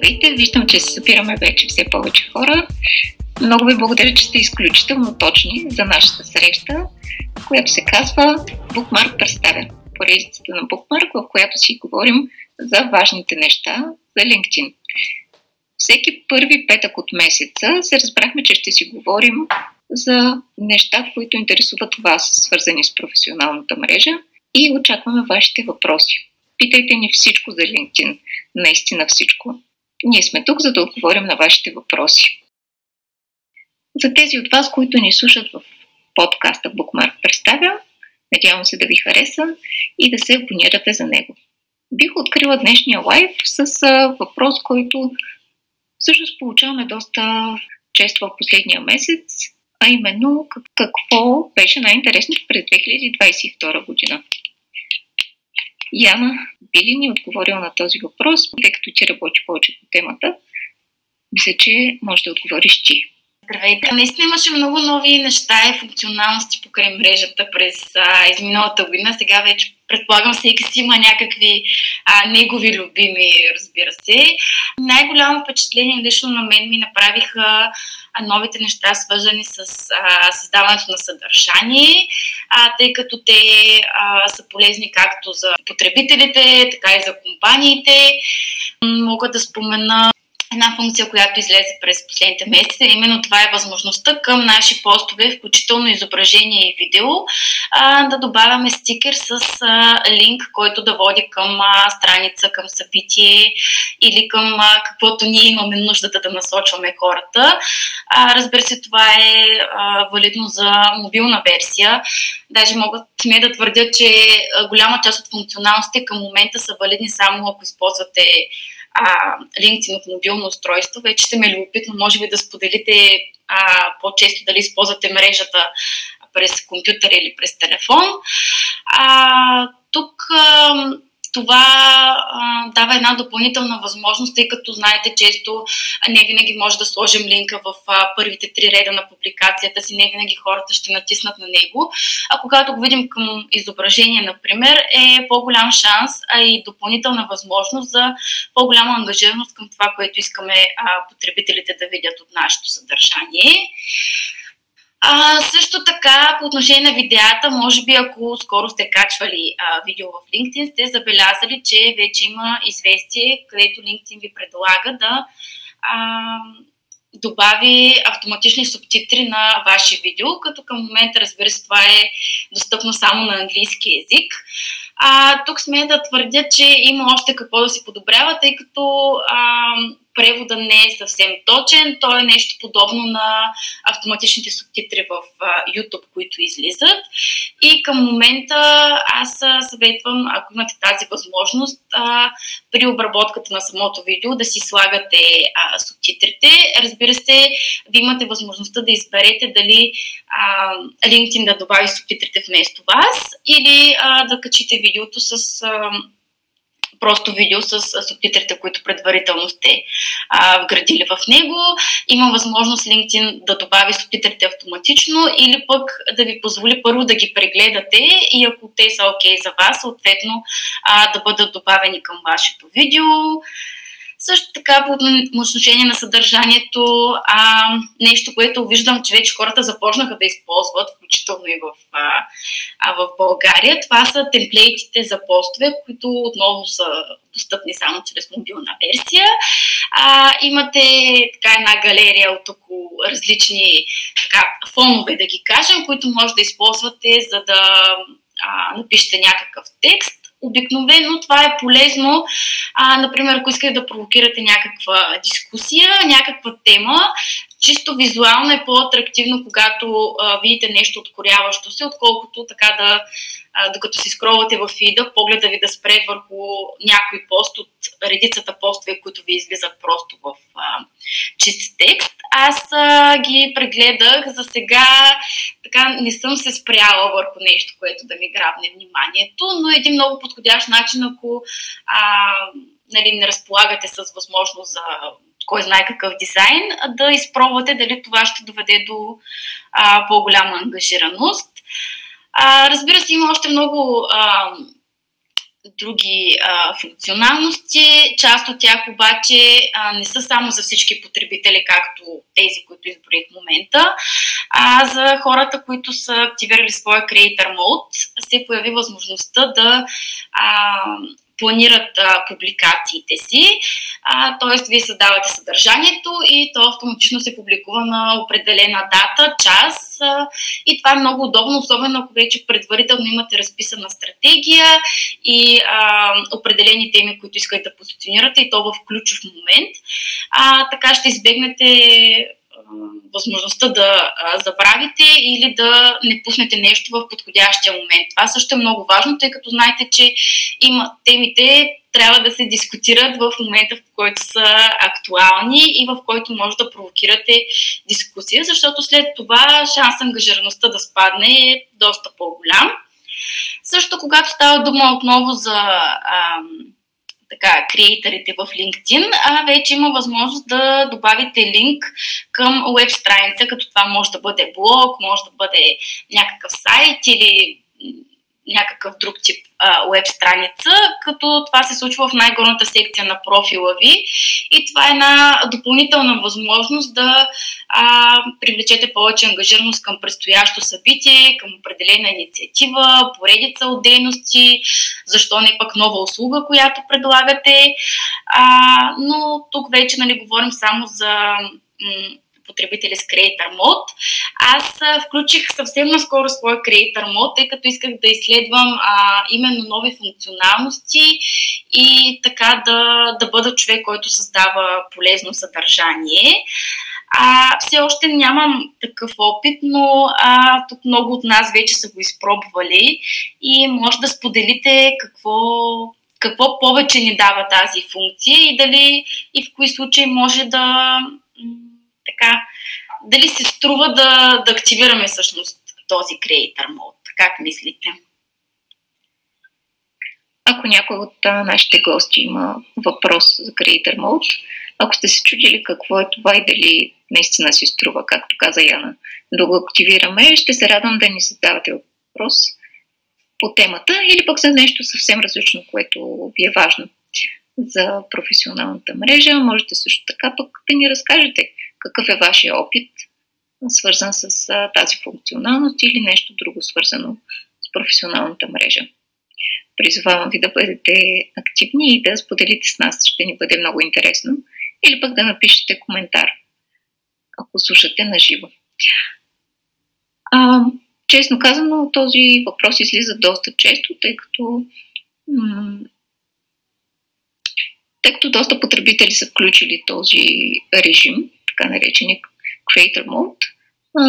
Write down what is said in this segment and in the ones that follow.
Здравейте! Виждам, че се събираме вече все повече хора. Много ви благодаря, че сте изключително точни за нашата среща, която се казва Bookmark представя. Поредицата на Bookmark, в която си говорим за важните неща за LinkedIn. Всеки първи петък от месеца се разбрахме, че ще си говорим за неща, които интересуват вас, свързани с професионалната мрежа и очакваме вашите въпроси. Питайте ни всичко за LinkedIn, наистина всичко. Ние сме тук, за да отговорим на вашите въпроси. За тези от вас, които ни слушат в подкаста Bookmark представя, надявам се да ви хареса и да се абонирате за него. Бих открила днешния лайв с въпрос, който всъщност получаваме доста често в последния месец, а именно какво беше най-интересното през 2022 година. Яна, би ли ни отговорила на този въпрос, тъй като ти работи повече по темата? Мисля, че може да отговориш ти. Здравейте! Наистина имаше много нови неща и функционалности покрай мрежата през а, изминалата година. Сега вече предполагам всеки си има някакви а, негови любими, разбира се. Най-голямо впечатление лично на мен ми направиха новите неща, свързани с а, създаването на съдържание, а, тъй като те а, са полезни както за потребителите, така и за компаниите. Мога да спомена една функция, която излезе през последните месеци. Именно това е възможността към наши постове, включително изображение и видео, да добавяме стикер с линк, който да води към страница, към събитие или към каквото ние имаме нуждата да насочваме хората. Разбира се, това е валидно за мобилна версия. Даже могат сме да твърдя, че голяма част от функционалностите към момента са валидни само ако използвате а, LinkedIn от мобилно устройство, вече ще ме е любопитно, може би да споделите а, по-често дали използвате мрежата през компютър или през телефон. А, тук а, това а, дава една допълнителна възможност, тъй като знаете често не винаги може да сложим линка в а, първите три реда на публикацията си, не винаги хората ще натиснат на него. А когато го видим към изображение, например, е по-голям шанс, а и допълнителна възможност за по-голяма ангажираност към това, което искаме а, потребителите да видят от нашето съдържание. А, също така, по отношение на видеята, може би ако скоро сте качвали а, видео в LinkedIn, сте забелязали, че вече има известие, където LinkedIn ви предлага да а, добави автоматични субтитри на ваше видео, като към момента, разбира се, това е достъпно само на английски язик. А, тук сме да твърдя, че има още какво да се подобрява, тъй като а, превода не е съвсем точен. То е нещо подобно на автоматичните субтитри в YouTube, които излизат. И към момента аз съветвам, ако имате тази възможност, при обработката на самото видео да си слагате субтитрите. Разбира се, ви имате възможността да изберете дали LinkedIn да добави субтитрите вместо вас или да качите видеото с просто видео с субтитрите, които предварително сте а, вградили в него. Има възможност LinkedIn да добави субтитрите автоматично или пък да ви позволи първо да ги прегледате и ако те са окей okay за вас, съответно а, да бъдат добавени към вашето видео. Също така по отношение на съдържанието, а, нещо, което виждам, че вече хората започнаха да използват, включително и в, а, в България, това са темплейтите за постове, които отново са достъпни само чрез мобилна версия. А, имате така една галерия от около различни така, фонове, да ги кажем, които може да използвате, за да а, напишете някакъв текст обикновено това е полезно, а, например, ако искате да провокирате някаква дискусия, някаква тема, чисто визуално е по-атрактивно, когато а, видите нещо откоряващо се, отколкото така да, а, докато си скровате в фида, погледа ви да спре върху някой пост от редицата постове, които ви излизат просто в а, чист текст. Аз а, ги прегледах за сега, така не съм се спряла върху нещо, което да ми грабне вниманието, но е един много подходящ начин, ако а, нали, не разполагате с възможност за кой знае какъв дизайн, да изпробвате дали това ще доведе до а, по-голяма ангажираност. А, разбира се, има още много а, други а, функционалности. Част от тях обаче а, не са само за всички потребители, както тези, които изброих в момента, а за хората, които са активирали своя Creator Mode, се появи възможността да а, планират а, публикациите си, т.е. вие създавате съдържанието и то автоматично се публикува на определена дата, час а, и това е много удобно, особено ако вече предварително имате разписана стратегия и а, определени теми, които искате да позиционирате и то в ключов момент. А, така ще избегнете възможността да забравите или да не пуснете нещо в подходящия момент. Това също е много важно, тъй като знаете, че има темите трябва да се дискутират в момента, в който са актуални и в който може да провокирате дискусия, защото след това шанс ангажираността да спадне е доста по-голям. Също когато става дума отново за ам, така, креаторите в LinkedIn, а вече има възможност да добавите линк към веб страница, като това може да бъде блог, може да бъде някакъв сайт или някакъв друг тип веб страница, като това се случва в най-горната секция на профила ви. И това е една допълнителна възможност да а, привлечете повече ангажираност към предстоящо събитие, към определена инициатива, поредица от дейности, защо не пък нова услуга, която предлагате. А, но тук вече нали, говорим само за потребители с Creator Mode. Аз включих съвсем наскоро своя Creator Mode, тъй като исках да изследвам а, именно нови функционалности и така да, да бъда човек, който създава полезно съдържание. А, все още нямам такъв опит, но а, тук много от нас вече са го изпробвали и може да споделите какво, какво повече ни дава тази функция и дали и в кои случаи може да така, дали се струва да, да активираме всъщност този Creator Mode? Как мислите? Ако някой от а, нашите гости има въпрос за Creator Mode, ако сте се чудили какво е това и дали наистина си струва, както каза Яна, да го активираме, ще се радвам да ни задавате въпрос по темата или пък за нещо съвсем различно, което ви е важно за професионалната мрежа. Можете също така пък да ни разкажете какъв е вашия опит, свързан с а, тази функционалност или нещо друго свързано с професионалната мрежа. Призовавам ви да бъдете активни и да споделите с нас, ще ни бъде много интересно. Или пък да напишете коментар, ако слушате на живо. Честно казано, този въпрос излиза доста често, тъй като м- тъй като доста потребители са включили този режим, така наречения Creator Mode.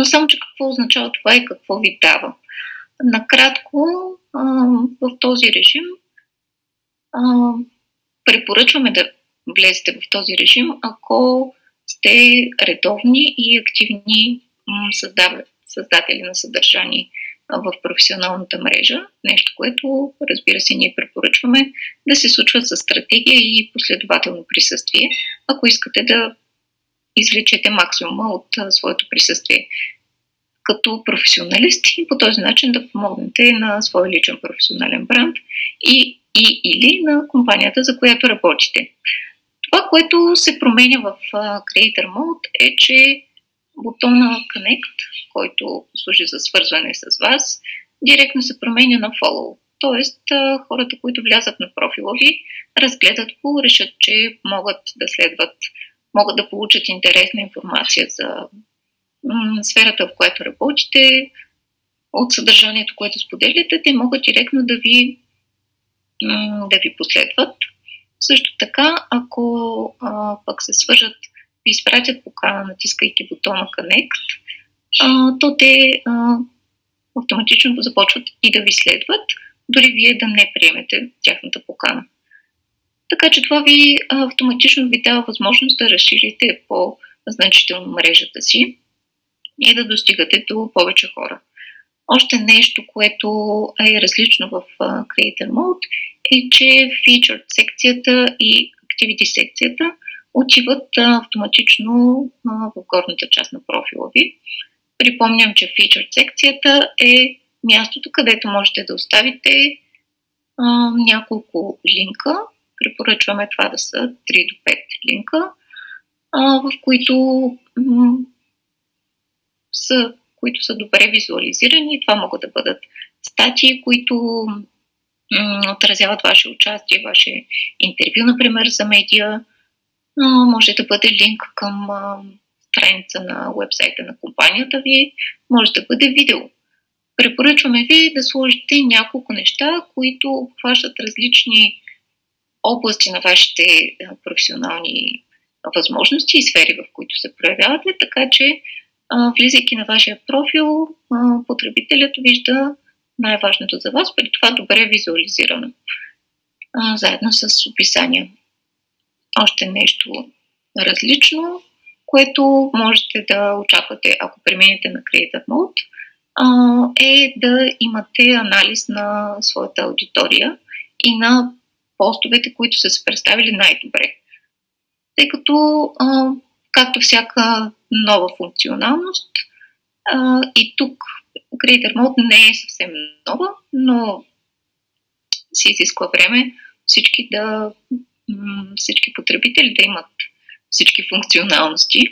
Само, че какво означава това и какво ви дава? Накратко, в този режим препоръчваме да влезете в този режим, ако сте редовни и активни създатели на съдържание в професионалната мрежа. Нещо, което, разбира се, ние препоръчваме да се случва с стратегия и последователно присъствие, ако искате да извлечете максимума от своето присъствие като професионалист и по този начин да помогнете на своя личен професионален бранд и, и или на компанията, за която работите. Това, което се променя в Creator Mode е, че бутона Connect, който служи за свързване с вас, директно се променя на Follow. Тоест, хората, които влязат на профила ви, разгледат го, решат, че могат да следват могат да получат интересна информация за сферата, в която работите, от съдържанието, което споделяте, те могат директно да ви, да ви последват. Също така, ако а, пък се свържат, ви изпратят покана, натискайки бутона Connect, а, то те а, автоматично започват и да ви следват, дори вие да не приемете тяхната покана. Така че това ви автоматично ви дава възможност да разширите по-значително мрежата си и да достигате до повече хора. Още нещо, което е различно в Creator Mode е, че Featured секцията и Activity секцията отиват автоматично в горната част на профила ви. Припомням, че Featured секцията е мястото, където можете да оставите няколко линка. Препоръчваме това да са 3 до 5 линка, в които м- са, които са добре визуализирани. Това могат да бъдат статии, които отразяват ваше участие, ваше интервю, например, за медиа. А, може да бъде линк към а, страница на вебсайта на компанията ви, може да бъде видео. Препоръчваме ви да сложите няколко неща, които обхващат различни области на вашите професионални възможности и сфери, в които се проявявате, така че влизайки на вашия профил, потребителят вижда най-важното за вас, при това добре визуализирано, заедно с описания. Още нещо различно което можете да очаквате, ако преминете на Creator Mode, е да имате анализ на своята аудитория и на постовете, които са се представили най-добре. Тъй като, както всяка нова функционалност, и тук Creator Mode не е съвсем нова, но си изисква време всички да всички потребители да имат всички функционалности.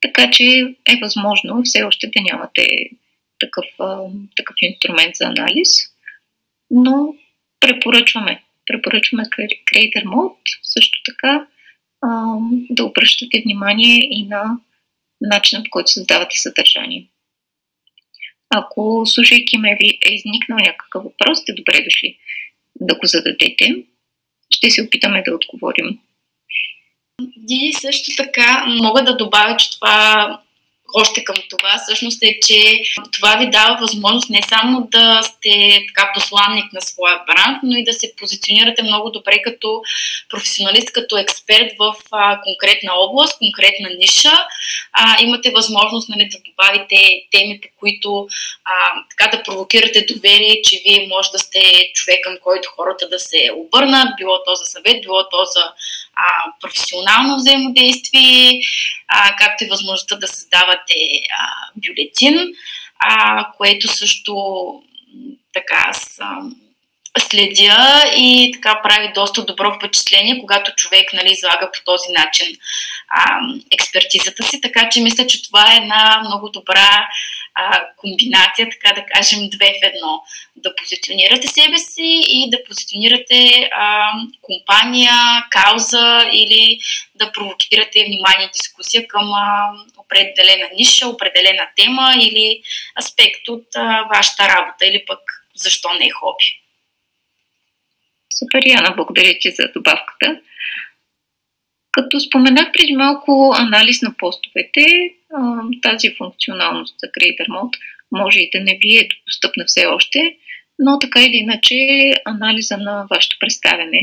Така че е възможно все още да нямате такъв, такъв инструмент за анализ, но препоръчваме. Препоръчваме Creator Mode, също така да обръщате внимание и на начина по който създавате съдържание. Ако слушайки ме ви е изникнал някакъв въпрос, сте добре дошли да го зададете. Ще се опитаме да отговорим и също така мога да добавя, че това още към това, всъщност е, че това ви дава възможност не само да сте така посланник на своя бранд, но и да се позиционирате много добре като професионалист, като експерт в а, конкретна област, конкретна ниша. А, имате възможност нали, да добавите теми, по които а, така да провокирате доверие, че вие може да сте човек, към който хората да се обърнат, било то за съвет, било то за а, професионално взаимодействие, а, както и възможността да създавате а, бюлетин, а, което също така с, а, следя и така прави доста добро впечатление, когато човек нали, излага по този начин а, експертизата си. Така че мисля, че това е една много добра а, комбинация, така да кажем, две в едно. Да позиционирате себе си и да позиционирате а, компания, кауза или да провокирате внимание и дискусия към а, определена ниша, определена тема или аспект от а, вашата работа или пък защо не е хоби. Супер, Яна, благодаря ти за добавката. Като споменах преди малко анализ на постовете, тази функционалност за Creator Mode може и да не ви е достъпна все още, но така или иначе анализа на вашето представяне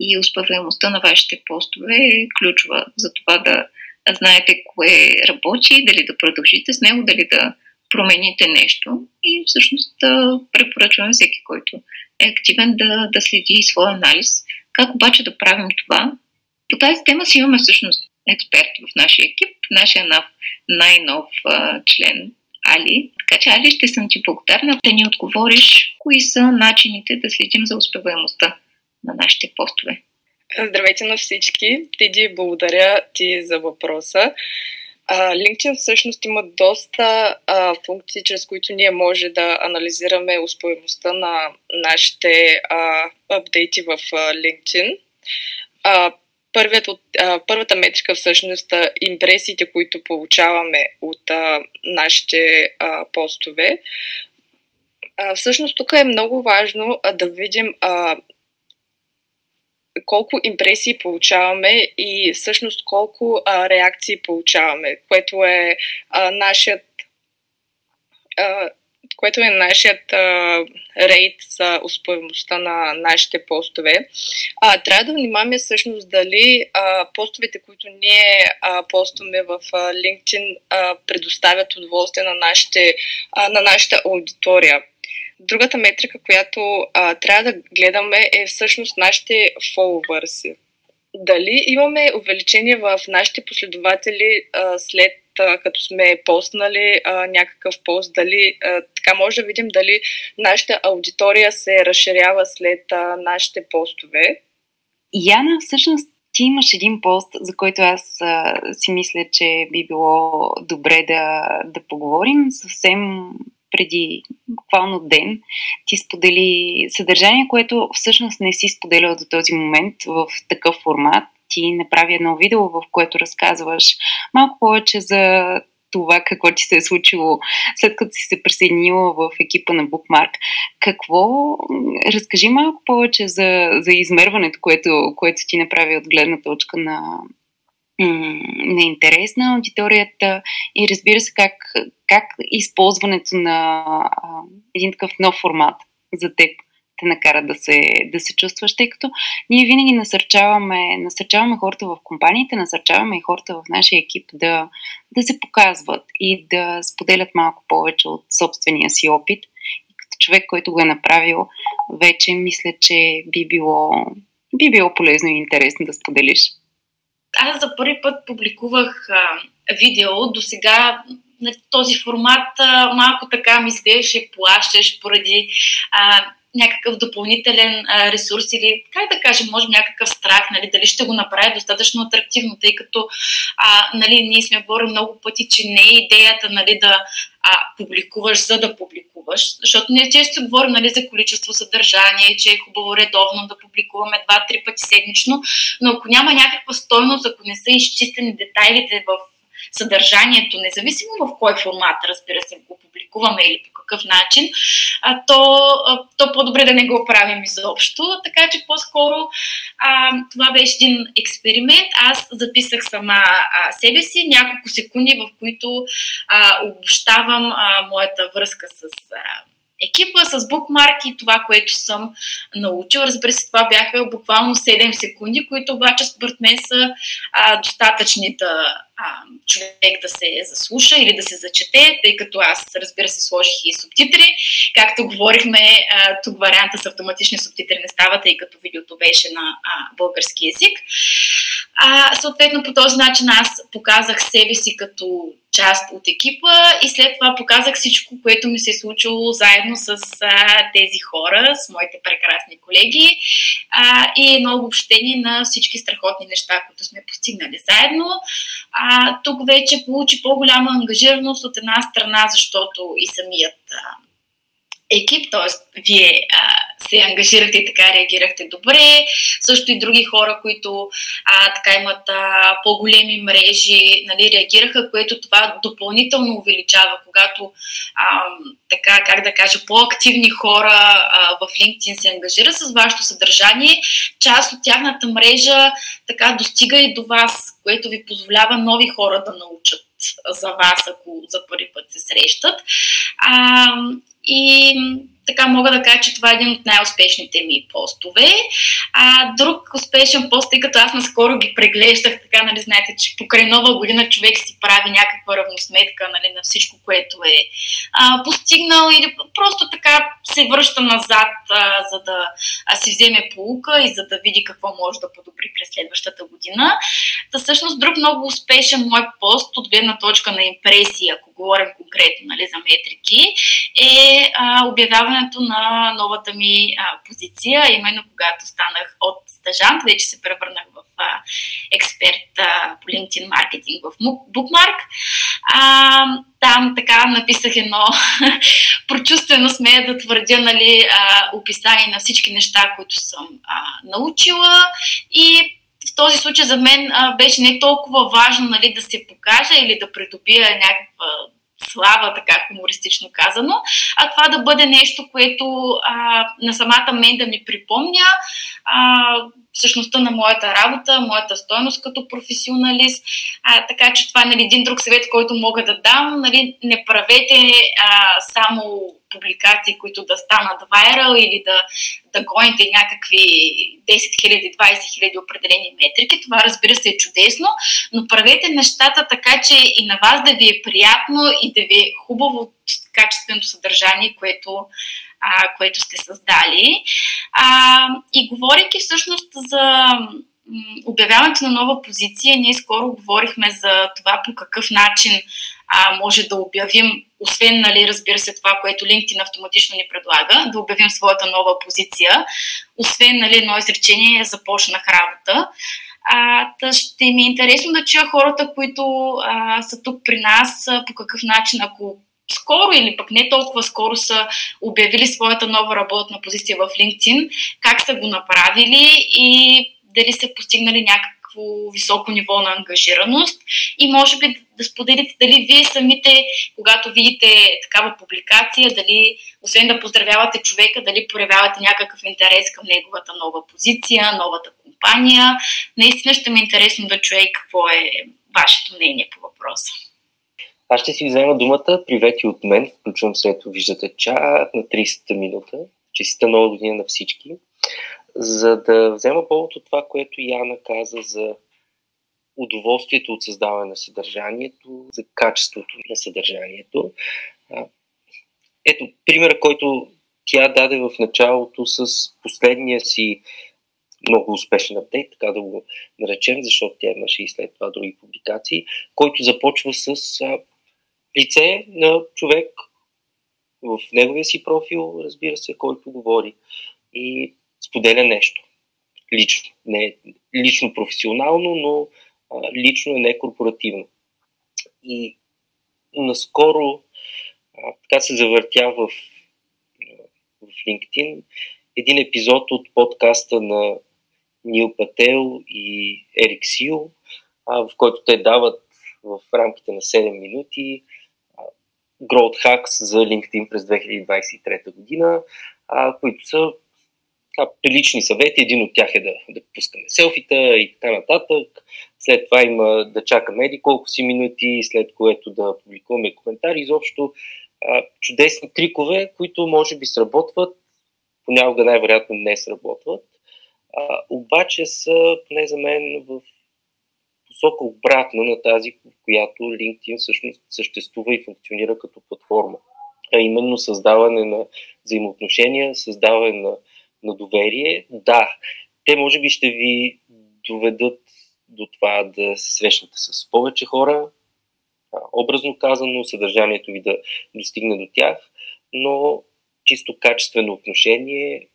и успеваемостта на вашите постове е ключова за това да знаете кое работи, дали да продължите с него, дали да промените нещо. И всъщност препоръчваме всеки, който е активен да, да следи своя анализ. Как обаче да правим това? По тази тема си имаме всъщност експерт в нашия екип, нашия нов, най-нов а, член Али. Така че, Али, ще съм ти благодарна да ни отговориш кои са начините да следим за успеваемостта на нашите постове. Здравейте на всички! Теди, благодаря ти за въпроса. LinkedIn всъщност има доста а, функции, чрез които ние може да анализираме успеваемостта на нашите апдейти в а, LinkedIn. А, първият от, а, първата метрика всъщност е импресиите, които получаваме от а, нашите а, постове. А, всъщност тук е много важно а, да видим а, колко импресии получаваме и всъщност колко а, реакции получаваме, което е а, нашият а, което е нашият а, рейд за успеваемостта на нашите постове. А, трябва да внимаваме всъщност дали а, постовете, които ние а, постваме в а, LinkedIn, а, предоставят удоволствие на, нашите, а, на нашата аудитория. Другата метрика, която а, трябва да гледаме е всъщност нашите фоловърси. Дали имаме увеличение в нашите последователи а, след като сме постнали а, някакъв пост, дали а, така може да видим дали нашата аудитория се разширява след а, нашите постове. Яна, всъщност ти имаш един пост, за който аз а, си мисля, че би било добре да, да поговорим. Съвсем преди буквално ден ти сподели съдържание, което всъщност не си споделял до този момент в такъв формат. Ти направи едно видео, в което разказваш малко повече за това какво ти се е случило след като си се присъединила в екипа на Bookmark. Какво? Разкажи малко повече за, за измерването, което, което ти направи от гледна точка на, на интерес на аудиторията и разбира се как, как използването на а, един такъв нов формат за теб те накара да се, да се чувстваш, тъй като ние винаги насърчаваме, насърчаваме хората в компаниите, насърчаваме и хората в нашия екип да, да се показват и да споделят малко повече от собствения си опит. И като човек, който го е направил, вече мисля, че би било, би било полезно и интересно да споделиш. Аз за първи път публикувах а, видео. До сега този формат а, малко така ми изглеждаше плащеш поради а, някакъв допълнителен а, ресурс или, как да кажем, може някакъв страх, нали, дали ще го направя достатъчно атрактивно, тъй като а, нали, ние сме говорили много пъти, че не е идеята нали, да а, публикуваш, за да публикуваш, защото ние често говорим нали, за количество съдържание, че е хубаво редовно да публикуваме два-три пъти седмично, но ако няма някаква стойност, ако не са изчистени детайлите в съдържанието, независимо в кой формат, разбира се, го публикуваме или по какъв начин, а, то, а, то по-добре да не го правим изобщо. Така че по-скоро а, това беше един експеримент. Аз записах сама а, себе си няколко секунди, в които а, обобщавам а, моята връзка с. А, екипа с букмарки, това, което съм научил. Разбира се, това бяха буквално 7 секунди, които обаче според мен са а, достатъчни да а, човек да се заслуша или да се зачете, тъй като аз, разбира се, сложих и субтитри. Както говорихме, а, тук варианта с автоматични субтитри не става, тъй като видеото беше на а, български язик. А, съответно, по този начин аз показах себе си като част от екипа и след това показах всичко, което ми се е случило заедно с а, тези хора, с моите прекрасни колеги а, и едно обобщение на всички страхотни неща, които сме постигнали заедно. А, тук вече получи по-голяма ангажираност от една страна, защото и самият а, екип, т.е. вие а, се ангажирахте и така реагирахте добре. Също и други хора, които а, така имат а, по-големи мрежи, нали, реагираха, което това допълнително увеличава, когато а, така, как да кажа, по-активни хора а, в LinkedIn се ангажира с вашето съдържание, част от тяхната мрежа така достига и до вас, което ви позволява нови хора да научат за вас, ако за първи път се срещат. А, и така мога да кажа, че това е един от най-успешните ми постове. А друг успешен пост, тъй като аз наскоро ги преглеждах, така, нали, знаете, че покрай нова година човек си прави някаква равносметка нали, на всичко, което е а, постигнал или просто така се връща назад, а, за да а, си вземе полука и за да види какво може да подобри през следващата година. Та всъщност друг много успешен мой пост от гледна точка на импресии, ако говорим конкретно нали, за метрики, е а, обявяването на новата ми а, позиция, именно когато станах от стажант, вече се превърнах в а, експерт а, по LinkedIn маркетинг в Bookmark. А, там така написах едно прочувствено смея да твърдя нали, а, описание на всички неща, които съм а, научила и в този случай за мен а, беше не толкова важно нали, да се покажа или да придобия някаква слава, така хумористично казано, а това да бъде нещо, което а, на самата мен да ми припомня а, същността на моята работа, моята стойност като професионалист. А, така че това е нали, един друг съвет, който мога да дам. Нали, не правете а, само публикации, които да станат вайрал или да, да гоните някакви 10 000, 20 000 определени метрики. Това разбира се е чудесно, но правете нещата така, че и на вас да ви е приятно и да ви е хубаво от качественото съдържание, което а, което сте създали. А, и говорейки всъщност за обявяването на нова позиция, ние скоро говорихме за това по какъв начин а, може да обявим, освен, нали, разбира се, това, което LinkedIn автоматично ни предлага, да обявим своята нова позиция, освен нали, едно изречение започнах работа. А, тъж ще ми е интересно да чуя хората, които а, са тук при нас, по какъв начин, ако скоро или пък не толкова скоро са обявили своята нова работна позиция в LinkedIn, как са го направили и дали са постигнали някакво високо ниво на ангажираност и може би да споделите дали вие самите, когато видите такава публикация, дали освен да поздравявате човека, дали проявявате някакъв интерес към неговата нова позиция, новата компания. Наистина ще ми е интересно да чуя какво е вашето мнение по въпроса. Аз ще си взема думата. Привети от мен. Включвам се, ето виждате, чак на 30-та минута. Честита нова година на всички. За да взема повод от това, което Яна каза за удоволствието от създаване на съдържанието, за качеството на съдържанието. Ето, примера, който тя даде в началото с последния си много успешен апдейт, така да го наречем, защото тя имаше и след това други публикации, който започва с лице на човек в неговия си профил, разбира се, който говори и споделя нещо. Лично. Не лично професионално, но а, лично, не корпоративно. И наскоро а, така се завъртя в, в LinkedIn един епизод от подкаста на Нил Пател и Ерик Сил, а, в който те дават в рамките на 7 минути Growth Hacks за LinkedIn през 2023 година, а, които са а, прилични съвети. Един от тях е да, да пускаме селфита и така нататък. След това има да чакаме еди колко си минути, след което да публикуваме коментари. Изобщо а, чудесни трикове, които може би сработват, понякога най-вероятно не сработват. А, обаче са, поне за мен, в посока обратна на тази, в която LinkedIn всъщност съществува и функционира като платформа. А именно създаване на взаимоотношения, създаване на, на доверие. Да, те може би ще ви доведат до това да се срещнете с повече хора, образно казано, съдържанието ви да достигне до тях, но чисто качествено отношение,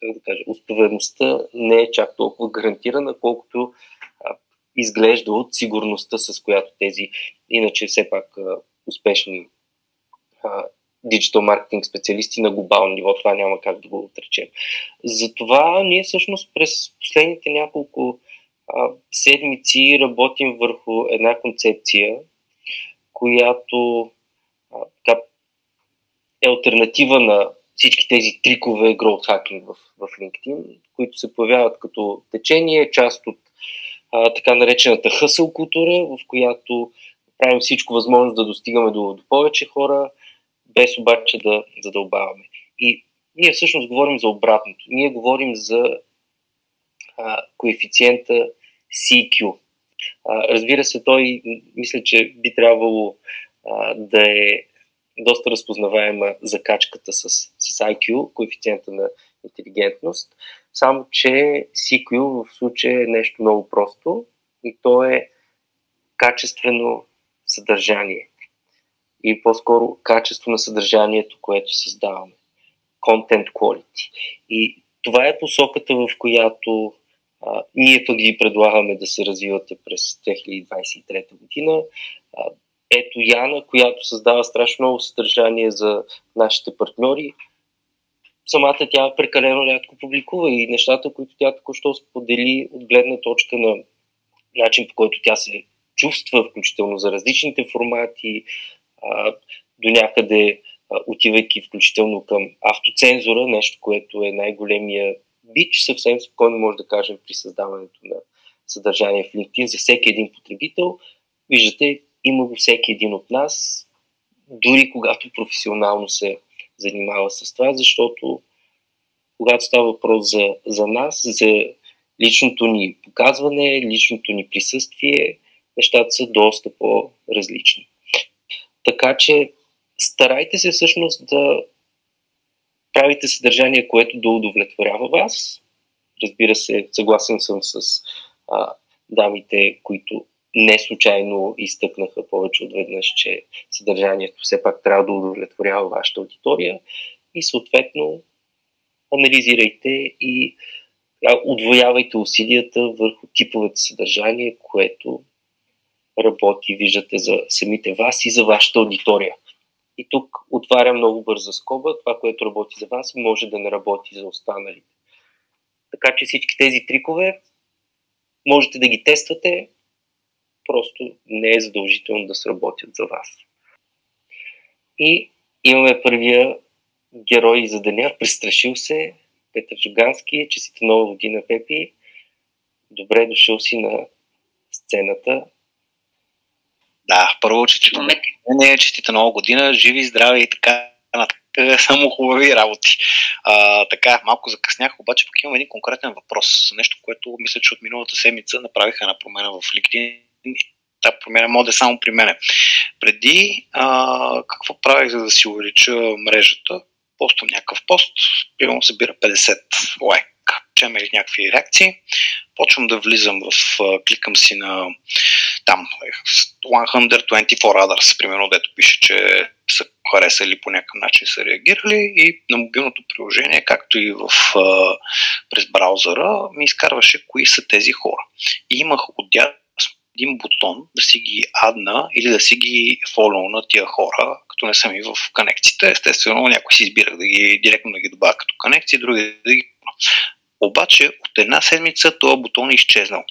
как да кажа, успеваемостта не е чак толкова гарантирана, колкото изглежда от сигурността, с която тези, иначе все пак успешни диджитал маркетинг специалисти на глобално ниво, това няма как да го отречем. Затова ние всъщност през последните няколко а, седмици работим върху една концепция, която а, така, е альтернатива на всички тези трикове growth hacking в, в LinkedIn, които се появяват като течение, част от а, така наречената хъсъл култура, в която правим всичко възможно да достигаме до, до повече хора, без обаче да задълбаваме. И ние всъщност говорим за обратното. Ние говорим за а, коефициента CQ. А, разбира се, той мисля, че би трябвало а, да е доста разпознаваема закачката с, с IQ, коефициента на интелигентност. Само, че CQ в случая е нещо много просто и то е качествено съдържание. И по-скоро качество на съдържанието, което създаваме. Content quality. И това е посоката, в която а, ние пък ви предлагаме да се развивате през 2023 година. А, ето Яна, която създава страшно много съдържание за нашите партньори, самата тя прекалено рядко публикува и нещата, които тя току-що сподели от гледна точка на начин по който тя се чувства, включително за различните формати, до някъде отивайки включително към автоцензура, нещо, което е най-големия бич, съвсем спокойно може да кажем при създаването на съдържание в LinkedIn за всеки един потребител. Виждате, има го всеки един от нас, дори когато професионално се занимава с това, защото когато става въпрос за, за нас, за личното ни показване, личното ни присъствие, нещата са доста по-различни. Така че старайте се всъщност да правите съдържание, което да удовлетворява вас. Разбира се, съгласен съм с а, дамите, които не случайно изтъкнаха повече от веднъж, че съдържанието все пак трябва да удовлетворява вашата аудитория. И съответно анализирайте и отвоявайте усилията върху типовете съдържание, което работи, виждате за самите вас и за вашата аудитория. И тук отваря много бърза скоба. Това, което работи за вас, може да не работи за останалите. Така че всички тези трикове можете да ги тествате, просто не е задължително да сработят за вас. И имаме първия герой за деня, престрашил се, Петър Жугански, честита нова година, Пепи. Добре дошъл си на сцената. Да, първо, че не е честита нова година, живи, здрави и така нататък, само хубави работи. А, така, малко закъснях, обаче пък имам един конкретен въпрос. Нещо, което мисля, че от миналата седмица направиха една промена в LinkedIn тази промяна може да е само при мене. Преди, а, какво правих, за да си увелича мрежата? Постам някакъв пост, примерно събира 50 лайк, чема или някакви реакции. Почвам да влизам в, кликам си на там 124 others, примерно, дето пише, че са харесали по някакъв начин са реагирали и на мобилното приложение, както и в, през браузъра, ми изкарваше кои са тези хора. И имах отдясно един бутон да си ги адна или да си ги фолоу на тия хора, като не са ми в конекциите. Естествено, някой си избирах да ги директно да ги добавя като конекции, други да ги обаче от една седмица този бутон е изчезнал.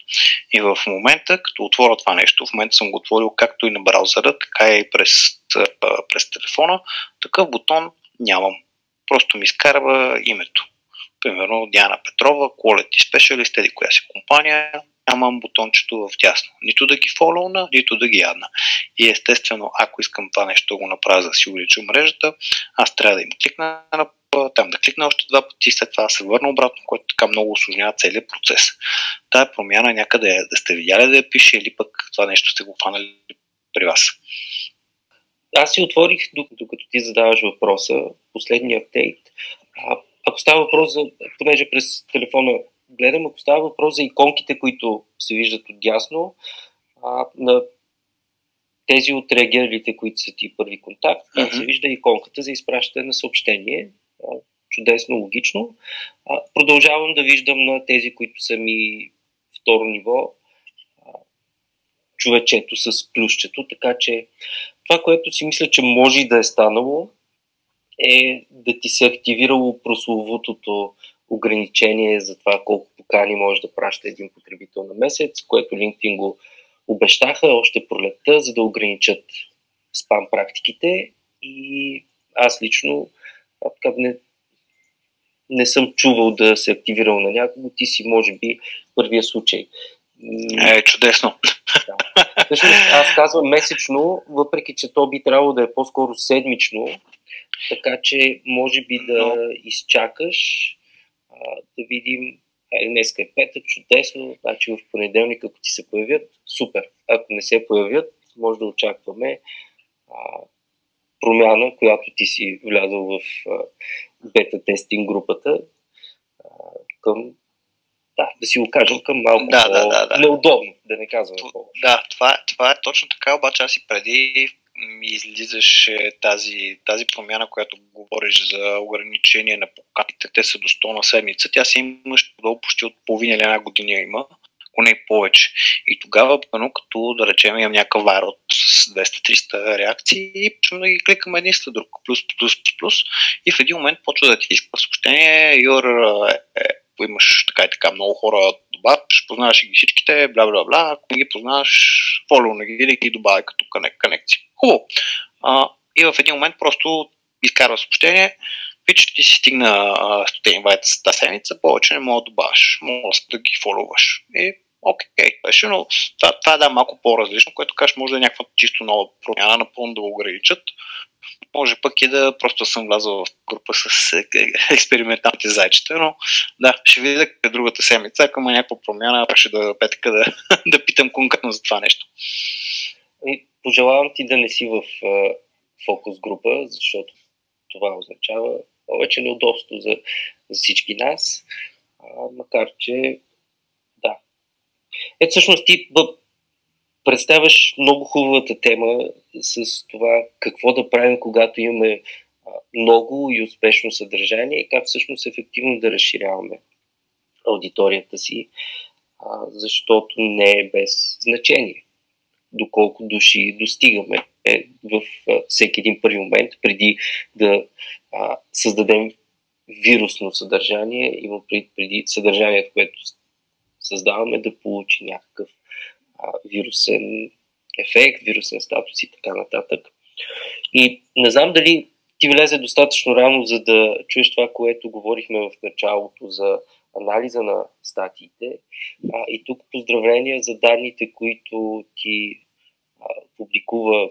И в момента, като отворя това нещо, в момента съм го отворил както и на браузъра, така и през, през телефона, такъв бутон нямам. Просто ми изкарва името. Примерно Диана Петрова, Quality Specialist, еди коя си компания, нямам бутончето в дясно. Нито да ги фолоуна, нито да ги ядна. И естествено, ако искам това нещо го направя, за да си увелича мрежата, аз трябва да им кликна на там да кликна още два пъти, след това да се върна обратно, което така много осложнява целият процес. Тая промяна някъде да сте видяли да я пише или пък това нещо сте го фанали при вас. Аз си отворих, докато ти задаваш въпроса, последния апдейт. А, ако става въпрос за, понеже през телефона гледам, ако става въпрос за иконките, които се виждат от дясно, а, на тези от реагиралите, които са ти първи контакт, mm-hmm. се вижда иконката за изпращане на съобщение. Чудесно, логично. А, продължавам да виждам на тези, които са ми второ ниво, човечето с плюсчето, така че това, което си мисля, че може да е станало, е да ти се активирало прословутото ограничение за това колко покани може да праща един потребител на месец, което LinkedIn го обещаха още пролетта, за да ограничат спам практиките и аз лично така, не, не съм чувал да се активирал на някого. Ти си, може би, първия случай. Е, чудесно. Да. Всъщност, аз казвам месечно, въпреки че то би трябвало да е по-скоро седмично, така че може би да изчакаш да видим, днес е петък, чудесно, значи в понеделник, ако ти се появят, супер. Ако не се появят, може да очакваме а, промяна, която ти си влязъл в а, бета-тестинг групата а, към да, да си го кажем към малко да, да, да, да. неудобно, да не казвам повече. Да, това, това е точно така, обаче аз и преди ми излизаше тази, тази промяна, която говориш за ограничение на поканите. Те са до 100 на седмица. Тя си имаш долу почти от половина или една година има, ако не повече. И тогава, пъно, като да речем, имам някакъв вайрал с 200-300 реакции и почвам да ги кликам един след друг, плюс, плюс, плюс. И в един момент почва да ти иска съобщение, your, имаш така и така много хора добавяш, познаваш ги всичките, бла, бла, бла. Ако не ги познаваш, фолио на ги, ги добавя като конекция. Хубаво. А, и в един момент просто изкарва съобщение, виж, ти си стигна 100 инвайт с тази седмица, повече не мога да добавяш, може да ги фоловаш. И окей, okay, беше, но това, това е да малко по-различно, което кажеш, може да е някаква чисто нова промяна, напълно да го ограничат. Може пък и да просто съм влязъл в група с е, е, експерименталните зайчета, но да, ще видя другата седмица, ако има някаква промяна, ще да петъка да, да питам конкретно за това нещо. И пожелавам ти да не си в фокус група, защото това означава повече неудобство за, за всички нас. А, макар че да. Ето всъщност ти представяш много хубавата тема с това какво да правим, когато имаме много и успешно съдържание и как всъщност ефективно да разширяваме аудиторията си, защото не е без значение. Доколко души достигаме е, в всеки един първи момент, преди да създадем вирусно съдържание, има преди съдържанието, което създаваме да получи някакъв а, вирусен ефект, вирусен статус и така нататък. И не знам дали ти влезе достатъчно рано, за да чуеш това, което говорихме в началото за анализа на статиите. А, и тук поздравления за данните, които ти а, публикува,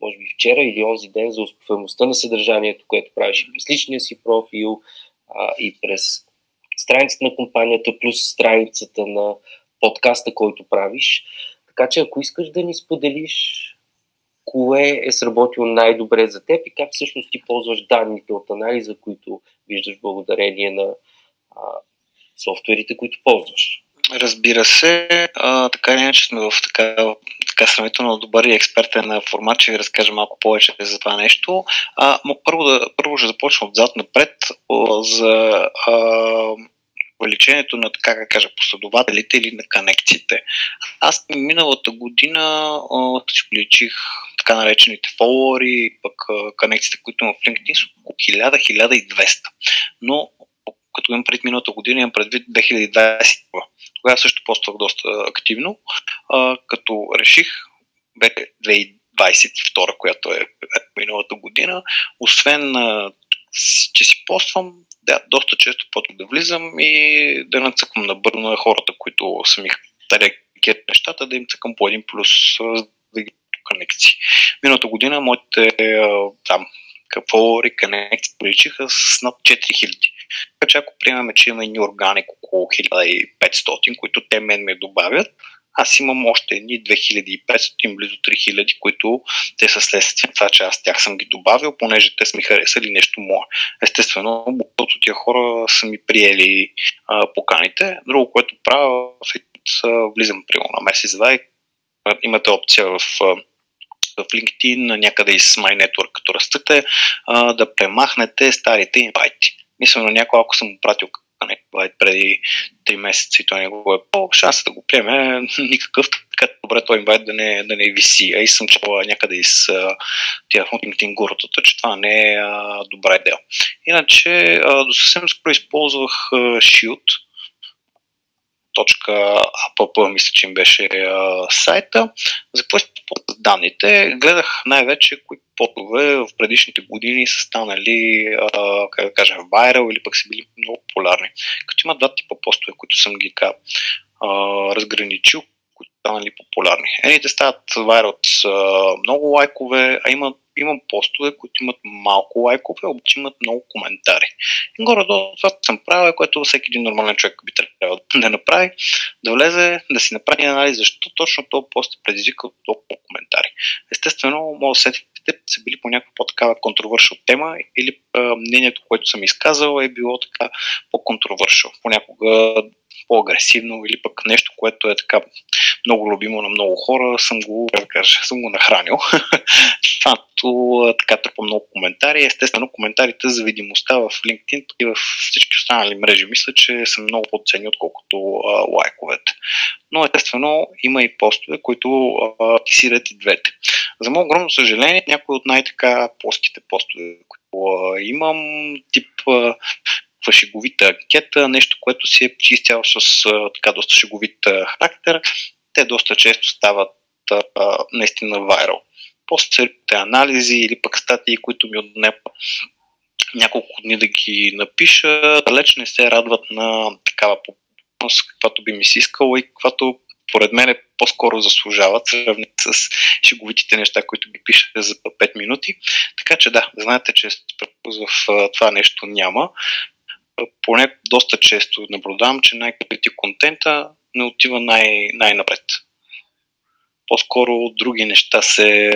може би вчера или онзи ден, за успеваемостта на съдържанието, което правиш и през личния си профил, а, и през страницата на компанията, плюс страницата на подкаста, който правиш. Така че ако искаш да ни споделиш кое е сработило най-добре за теб и как всъщност ти ползваш данните от анализа, които виждаш благодарение на а, софтуерите, които ползваш. Разбира се, а, така или иначе сме в така, така сравнително добър и експертен формат, че ви разкажа малко повече за това нещо. А, първо, да, първо ще започна отзад напред за а, увеличението на, така да кажа, последователите или на конекциите. Аз миналата година увеличих така наречените фолуари, пък конекциите, които имам в LinkedIn, са около 1000-1200. Но като имам пред миналата година, имам предвид 2020. Тогава също поствах доста активно, а, като реших, бе 2022, която е миналата година, освен а, че си поствам, да, доста често почвам да влизам и да нацъквам на бърно на хората, които са ми реагират нещата, да им цъкам по един плюс да ги конекции. Миналата година моите там какво реконекции приличиха с над 4000. Така че ако приемаме, че има и органик около 1500, които те мен ме добавят, аз имам още едни 2500, близо 3000, които те са следствие това, че аз тях съм ги добавил, понеже те са ми харесали нещо мое. Естествено, от тия хора са ми приели а, поканите. Друго, което правя, влизам примерно на месец 2 и имате опция в в LinkedIn, някъде из My Network, като растете, да премахнете старите инвайти. Мисля на някой, ако съм пратил инвайт преди 3 месеца и той не го е по шанса да го приеме никакъв, така добре той инвайт да не, да не виси. А и съм чел някъде из тия LinkedIn гурутата, че това не е добра идея. Иначе до съвсем скоро използвах Shield, .app, мисля, че им беше сайта. За какво използват данните? Гледах най-вече кои потове в предишните години са станали, как да кажа, вайрал или пък са били много популярни. Като има два типа постове, които съм ги така, разграничил, които станали популярни. Едните стават вайрал с много лайкове, а има имам постове, които имат малко лайкове, обаче имат много коментари. Горе до това съм правил, което всеки един нормален човек би трябвало да направи, да влезе, да си направи анализ, защо точно този пост е предизвикал толкова коментари. Естествено, може да сетите, са били по някаква по-такава контровършал тема или а, мнението, което съм изказал е било така по-контровършал. Понякога по-агресивно или пък нещо, което е така много любимо на много хора, съм го, да кажа, съм го нахранил. Това така тръпа много коментари. Естествено, коментарите за видимостта в LinkedIn и в всички останали мрежи мисля, че са много по-ценни, отколкото а, лайковете. Но естествено има и постове, които а, кисират и двете. За мое огромно съжаление, някои от най-така плоските постове, които а, имам, тип а, шеговита анкета, нещо, което си е чистял с а, така доста шеговит характер, те доста често стават а, наистина вайрал. После анализи или пък статии, които ми отнепа няколко дни да ги напиша, далеч не се радват на такава популярност, каквато би ми си искала и каквато поред мен е по-скоро заслужават, сравнени с шеговитите неща, които ги пиша за 5 минути. Така че да, знаете, че в това нещо няма поне доста често наблюдавам, че най-крити контента не отива най- най-напред. По-скоро други неща се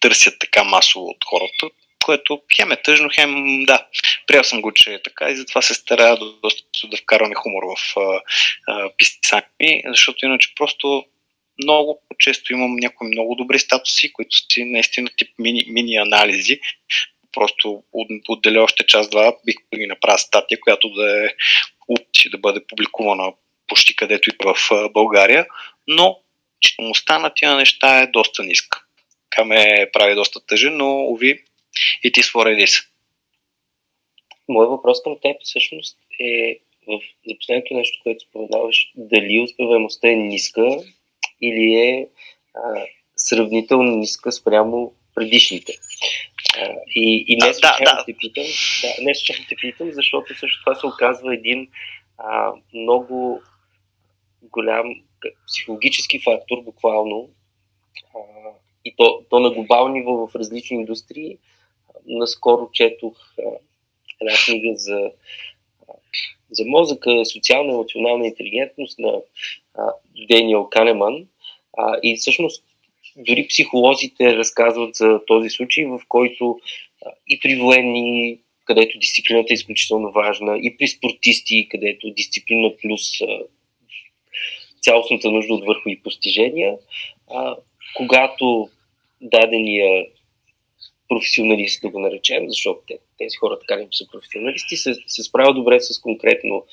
търсят така масово от хората. което хем е тъжно, хем да, приел съм го, че е така и затова се старая доста да и хумор в писания защото иначе просто много често имам някои много добри статуси, които си наистина тип мини, мини анализи. Просто отделя още час-два, бих ги направя статия, която да е да бъде публикувана почти където и в България, но читамостта на тия неща е доста ниска. Така ме прави доста тъжен, но уви и ти свореди се. Моят въпрос към теб всъщност е в, за последното нещо, което споменаваш, дали успеваемостта е ниска или е а, сравнително ниска спрямо предишните. А, и, и не случайно да, да. те питам, да, не случайно те питам, защото също това се оказва един а, много голям психологически фактор, буквално, и то, то на глобално ниво в различни индустрии. Наскоро четох една книга за, а, за мозъка, социална емоционална интелигентност на а, Дениел Канеман. И всъщност дори психолозите разказват за този случай, в който и при военни, където дисциплината е изключително важна, и при спортисти, където дисциплина плюс цялостната нужда от върхови постижения, а, когато дадения професионалист, да го наречем, защото те, тези хора така не са професионалисти, се, се справят добре с конкретно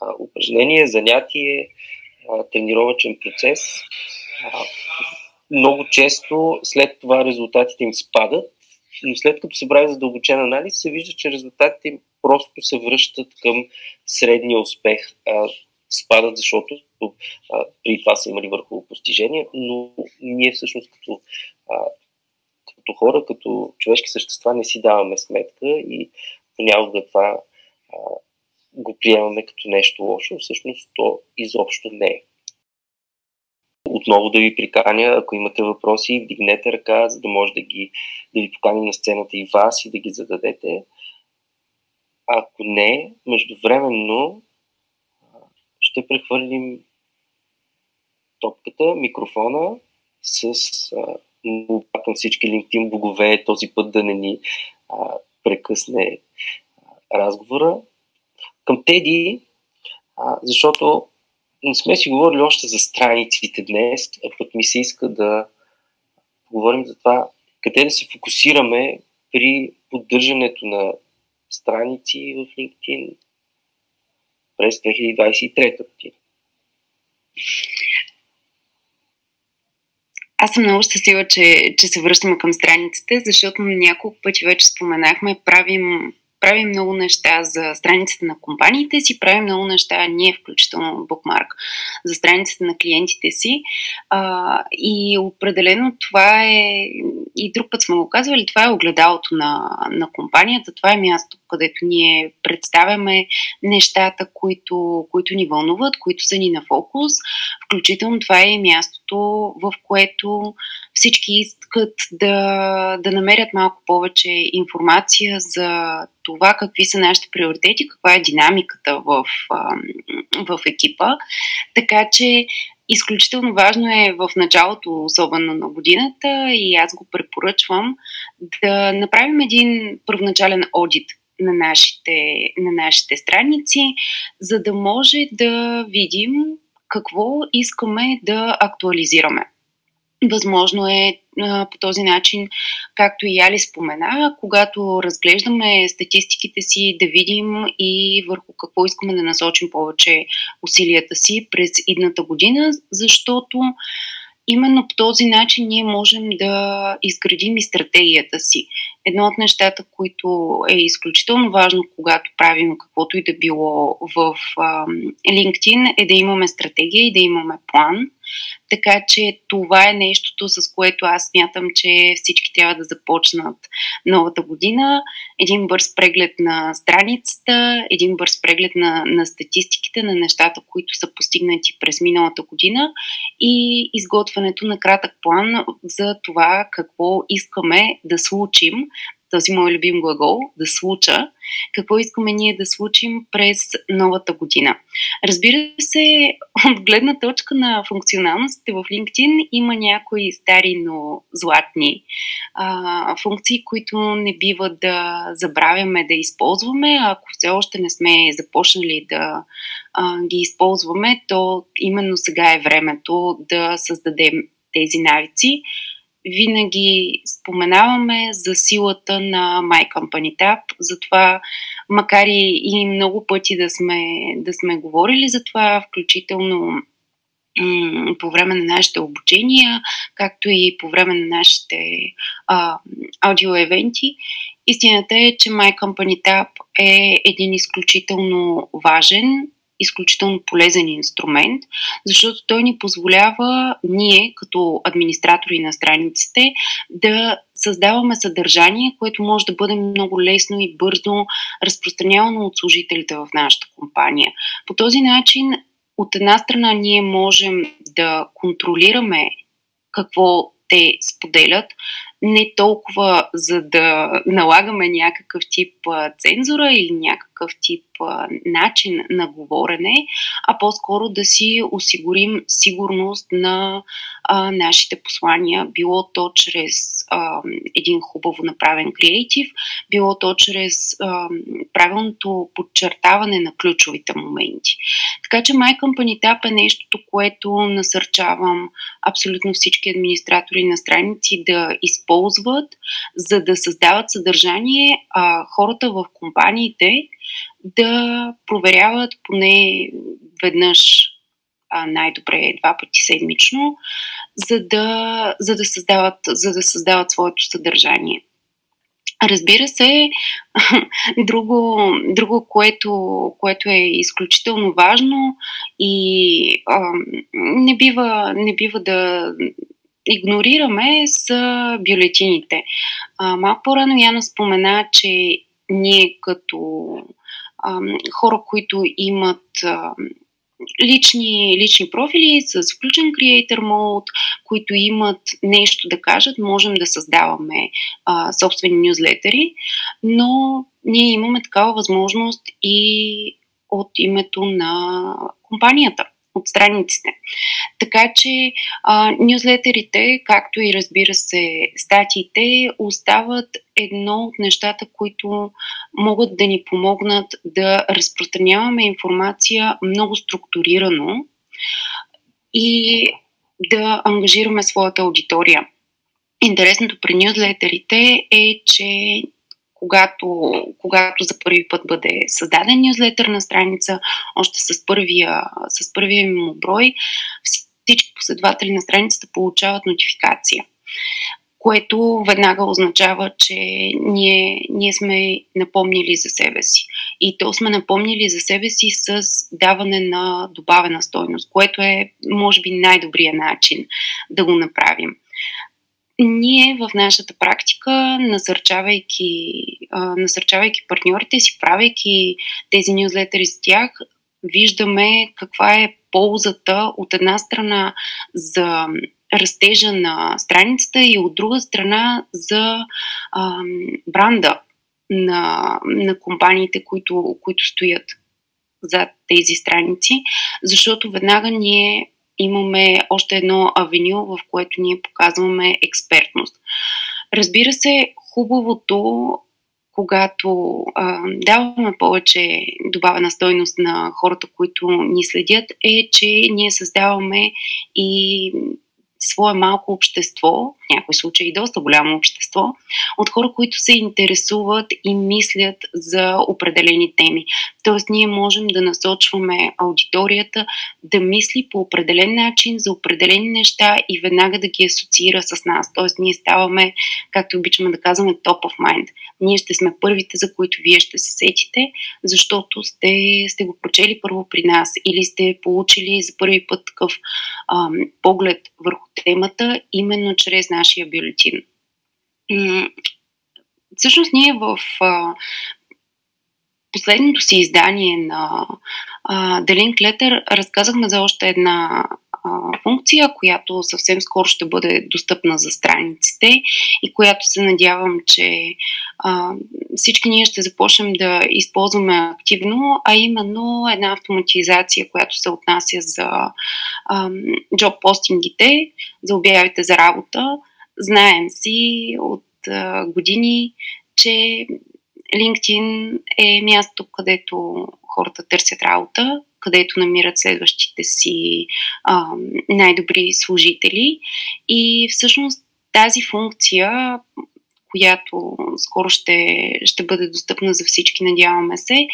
а, упражнение, занятие, а, тренировачен процес. А, много често след това резултатите им спадат, но след като се прави задълбочен анализ, се вижда, че резултатите им просто се връщат към средния успех. А, спадат, защото а, при това са имали върхово постижение, но ние всъщност като, а, като хора, като човешки същества не си даваме сметка и понякога това а, го приемаме като нещо лошо, всъщност то изобщо не е. Отново да ви приканя, ако имате въпроси, вдигнете ръка, за да може да, ги, да ви поканим на сцената и вас и да ги зададете. Ако не, междувременно ще прехвърлим топката, микрофона с молба към всички LinkedIn богове този път да не ни а, прекъсне разговора. Към Теди, а, защото не сме си говорили още за страниците днес, а пък ми се иска да поговорим за това къде да се фокусираме при поддържането на страници в LinkedIn през 2023 година. Аз съм много щастлива, че, че се връщаме към страниците, защото няколко пъти вече споменахме, правим правим много неща за страницата на компаниите си, правим много неща, ние включително Bookmark, за страницата на клиентите си. А, и определено това е, и друг път сме го казвали, това е огледалото на, на компанията, това е място, където ние представяме нещата, които, които ни вълнуват, които са ни на фокус. Включително това е мястото, в което всички искат да, да намерят малко повече информация за това какви са нашите приоритети, каква е динамиката в, в екипа. Така че изключително важно е в началото, особено на годината, и аз го препоръчвам, да направим един първоначален одит на нашите, на нашите страници, за да може да видим какво искаме да актуализираме. Възможно е по този начин, както и Али спомена, когато разглеждаме статистиките си, да видим и върху какво искаме да насочим повече усилията си през идната година, защото именно по този начин ние можем да изградим и стратегията си. Едно от нещата, които е изключително важно, когато правим каквото и да било в LinkedIn, е да имаме стратегия и да имаме план. Така че това е нещото, с което аз смятам, че всички трябва да започнат новата година. Един бърз преглед на страницата, един бърз преглед на, на статистиките, на нещата, които са постигнати през миналата година и изготвянето на кратък план за това какво искаме да случим този мой любим глагол, да случа, какво искаме ние да случим през новата година. Разбира се, от гледна точка на функционалностите в LinkedIn има някои стари, но златни а, функции, които не бива да забравяме да използваме. Ако все още не сме започнали да а, ги използваме, то именно сега е времето да създадем тези навици винаги споменаваме за силата на My Company Tab, затова макар и, много пъти да сме, да сме говорили за това, включително м- по време на нашите обучения, както и по време на нашите а, аудиоевенти, истината е, че My Company Tab е един изключително важен изключително полезен инструмент, защото той ни позволява ние, като администратори на страниците, да създаваме съдържание, което може да бъде много лесно и бързо разпространявано от служителите в нашата компания. По този начин, от една страна, ние можем да контролираме какво те споделят, не толкова за да налагаме някакъв тип цензура или някакъв тип начин на говорене, а по-скоро да си осигурим сигурност на а, нашите послания, било то чрез а, един хубаво направен креатив, било то чрез а, правилното подчертаване на ключовите моменти. Така че My Company Tab е нещото, което насърчавам абсолютно всички администратори на страници да използват, за да създават съдържание, а хората в компаниите да проверяват поне веднъж а, най-добре два пъти седмично, за да, за да, създават, за да създават своето съдържание. Разбира се, друго, друго което, което е изключително важно и а, не, бива, не бива да игнорираме са бюлетините. А, малко по-рано Яна спомена, че ние като а, хора, които имат а, лични, лични профили с включен Creator Mode, които имат нещо да кажат, можем да създаваме а, собствени нюзлетери, но ние имаме такава възможност и от името на компанията от страниците. Така че а, нюзлетерите, както и разбира се статиите, остават едно от нещата, които могат да ни помогнат да разпространяваме информация много структурирано и да ангажираме своята аудитория. Интересното при нюзлетерите е, че когато, когато за първи път бъде създаден нюзлетър на страница, още с първия, с първия му брой, всички последователи на страницата получават нотификация което веднага означава, че ние, ние сме напомнили за себе си. И то сме напомнили за себе си с даване на добавена стойност, което е, може би, най-добрият начин да го направим ние в нашата практика, насърчавайки, а, насърчавайки партньорите си, правейки тези нюзлетери с тях, виждаме каква е ползата от една страна за растежа на страницата и от друга страна за а, бранда на, на компаниите, които, които стоят зад тези страници, защото веднага ние имаме още едно авеню, в което ние показваме експертност. Разбира се, хубавото, когато а, даваме повече добавена стойност на хората, които ни следят, е, че ние създаваме и свое малко общество, в някои случаи доста голямо общество, от хора, които се интересуват и мислят за определени теми. Тоест, ние можем да насочваме аудиторията да мисли по определен начин за определени неща и веднага да ги асоциира с нас. Тоест, ние ставаме, както обичаме да казваме, top of mind. Ние ще сме първите, за които вие ще се сетите, защото сте, сте го прочели първо при нас или сте получили за първи път такъв ам, поглед върху темата именно чрез нашия бюлетин. Всъщност ние в последното си издание на Делин Клетър разказахме за още една функция, която съвсем скоро ще бъде достъпна за страниците и която се надявам, че а, всички ние ще започнем да използваме активно, а именно една автоматизация, която се отнася за джоб постингите, за обявите за работа. Знаем си от а, години, че LinkedIn е място, където хората търсят работа, където намират следващите си а, най-добри служители. И всъщност тази функция, която скоро ще, ще бъде достъпна за всички, надяваме се,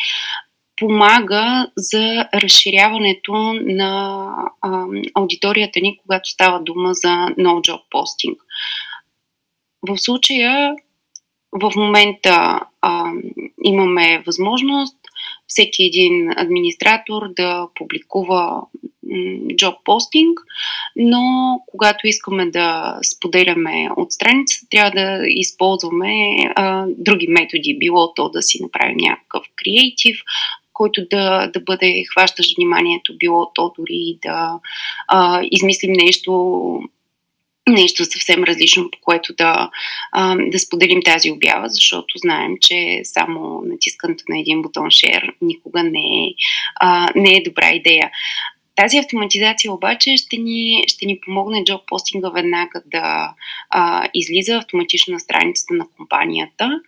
помага за разширяването на а, аудиторията ни, когато става дума за no job posting. В случая, в момента а, имаме възможност всеки един администратор да публикува джоб постинг, но когато искаме да споделяме от страница, трябва да използваме а, други методи. Било то да си направим някакъв креатив, който да, да бъде хващащ вниманието, било то дори да а, измислим нещо нещо съвсем различно, по което да, а, да споделим тази обява, защото знаем, че само натискането на един бутон Share никога не е, а, не е добра идея. Тази автоматизация обаче ще ни, ще ни помогне джоб постинга веднага да а, излиза автоматично на страницата на компанията,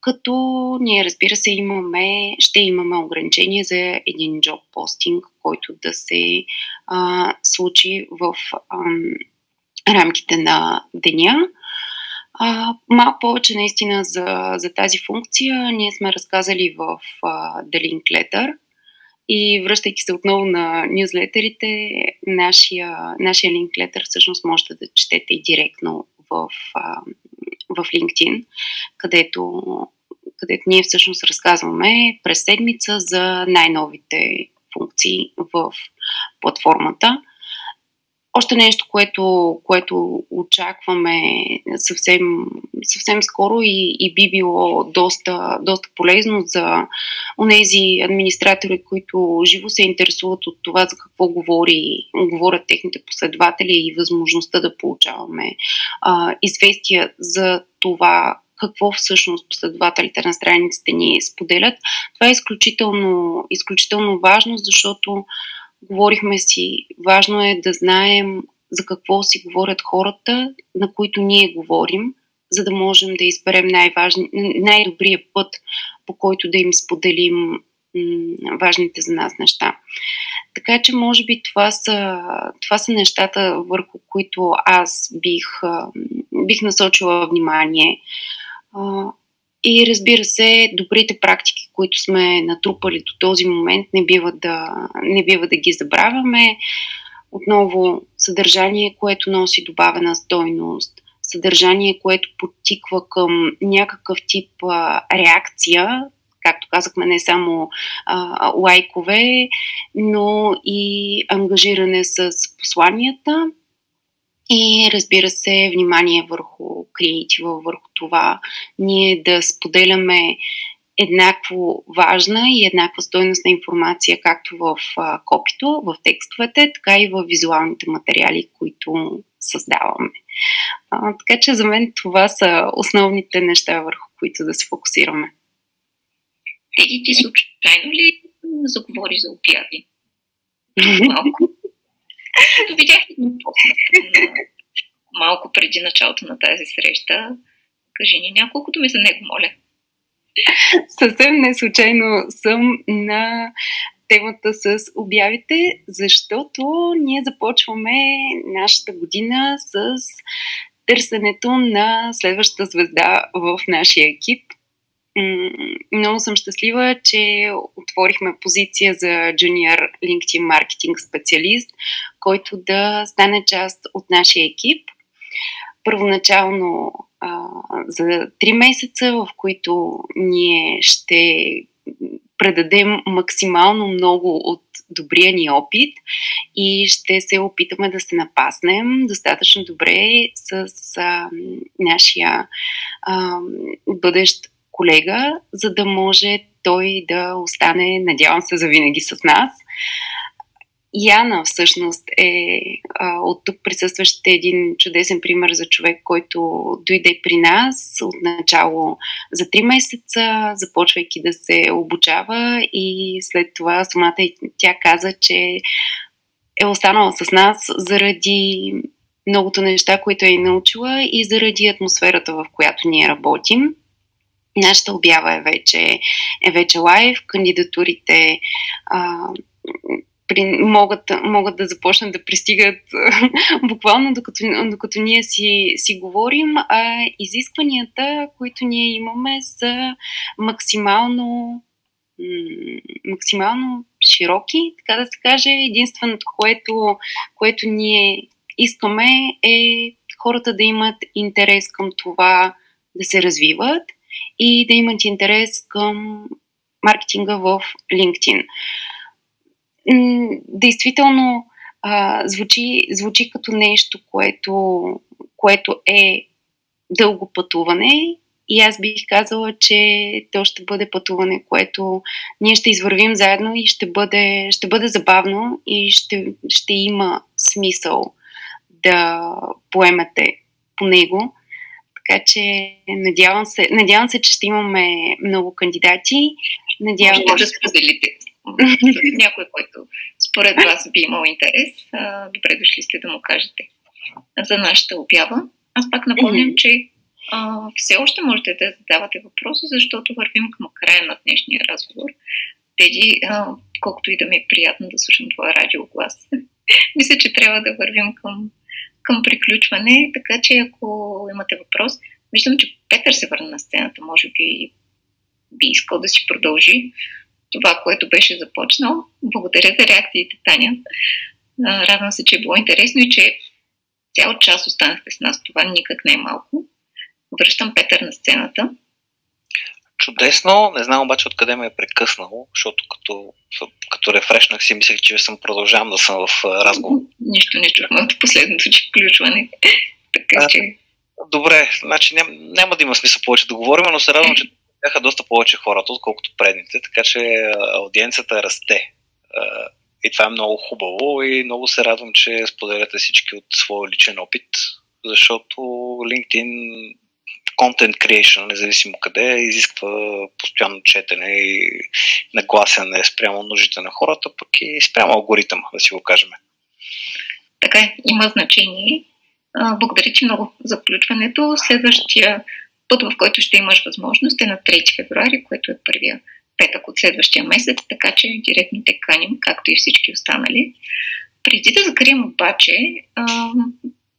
като ние разбира се имаме, ще имаме ограничение за един джоб постинг, който да се а, случи в ам, рамките на деня. А, малко повече наистина за, за тази функция ние сме разказали в а, The Link Letter и връщайки се отново на нюзлетерите, нашия, нашия линклетър всъщност можете да четете и директно в, а, в LinkedIn, където, където ние всъщност разказваме през седмица за най-новите функции в платформата. Още нещо, което, което очакваме съвсем, съвсем скоро и, и би било доста, доста полезно за онези администратори, които живо се интересуват от това за какво говори, говорят техните последователи и възможността да получаваме а, известия за това какво всъщност последователите на страниците ни споделят. Това е изключително, изключително важно, защото говорихме си, важно е да знаем за какво си говорят хората, на които ние говорим, за да можем да изберем най-добрия път, по който да им споделим важните за нас неща. Така че, може би, това са, това са нещата, върху които аз бих, бих насочила внимание. И разбира се, добрите практики, които сме натрупали до този момент, не бива да, не бива да ги забравяме. Отново съдържание, което носи добавена стойност, съдържание, което подтиква към някакъв тип а, реакция, както казахме, не само а, лайкове, но и ангажиране с посланията и разбира се, внимание върху креатива, върху това ние да споделяме еднакво важна и еднаква стойностна информация, както в копито, в текстовете, така и в визуалните материали, които създаваме. А, така че за мен това са основните неща, върху които да се фокусираме. Теги ти случайно ли заговори за обяви? Малко. Видях малко преди началото на тази среща. Кажи ни няколко думи за него, моля. Съвсем не случайно съм на темата с обявите, защото ние започваме нашата година с търсенето на следващата звезда в нашия екип. Много съм щастлива, че отворихме позиция за Junior LinkedIn маркетинг специалист, който да стане част от нашия екип. Първоначално а, за 3 месеца, в които ние ще предадем максимално много от добрия ни опит и ще се опитаме да се напаснем достатъчно добре с а, нашия а, бъдещ колега, за да може той да остане, надявам се, завинаги с нас. Яна всъщност е а, от тук присъстващите един чудесен пример за човек, който дойде при нас от начало за 3 месеца, започвайки да се обучава и след това самата тя каза, че е останала с нас заради многото неща, които е научила и заради атмосферата, в която ние работим. Нашата обява е вече, е вече лайв, кандидатурите а, при, могат, могат да започнат да пристигат буквално докато, докато ние си, си говорим, а изискванията, които ние имаме са максимално максимално широки, така да се каже. Единственото, което, което ние искаме е хората да имат интерес към това да се развиват и да имат интерес към маркетинга в LinkedIn. Действително а, звучи, звучи като нещо, което, което е дълго пътуване и аз бих казала, че то ще бъде пътуване, което ние ще извървим заедно и ще бъде, ще бъде забавно и ще, ще има смисъл да поемете по него. Така че надявам се, надявам се, че ще имаме много кандидати. Надявам може да споделите с някой, който според вас би имал интерес. Добре дошли сте да му кажете за нашата обява. Аз пак напомням, че а, все още можете да задавате въпроси, защото вървим към края на днешния разговор. Преди, а, колкото и да ми е приятно да слушам твоя радиоглас, мисля, че трябва да вървим към, към приключване, така че ако имате въпрос, виждам, че Петър се върна на сцената, може би би искал да си продължи това, което беше започнал. Благодаря за реакциите, Таня. Радвам се, че е било интересно и че цял час останахте с нас. Това никак не е малко. Връщам Петър на сцената. Чудесно. Не знам обаче откъде ме е прекъснало, защото като, като рефрешнах си мислех, че съм продължавам да съм в разговор. Нищо не чухме от последното че включване. така че... Добре, значи ням, няма да има смисъл повече да говорим, но се радвам, че бяха доста повече хората, отколкото предните, така че аудиенцията расте. И това е много хубаво и много се радвам, че споделяте всички от своя личен опит, защото LinkedIn content creation, независимо къде, изисква постоянно четене и нагласяне спрямо нуждите на хората, пък и спрямо алгоритъма, да си го кажем. Така е, има значение. Благодаря ти много за включването. Следващия път, в който ще имаш възможност е на 3 февруари, което е първия петък от следващия месец, така че директно те каним, както и всички останали. Преди да закрием обаче,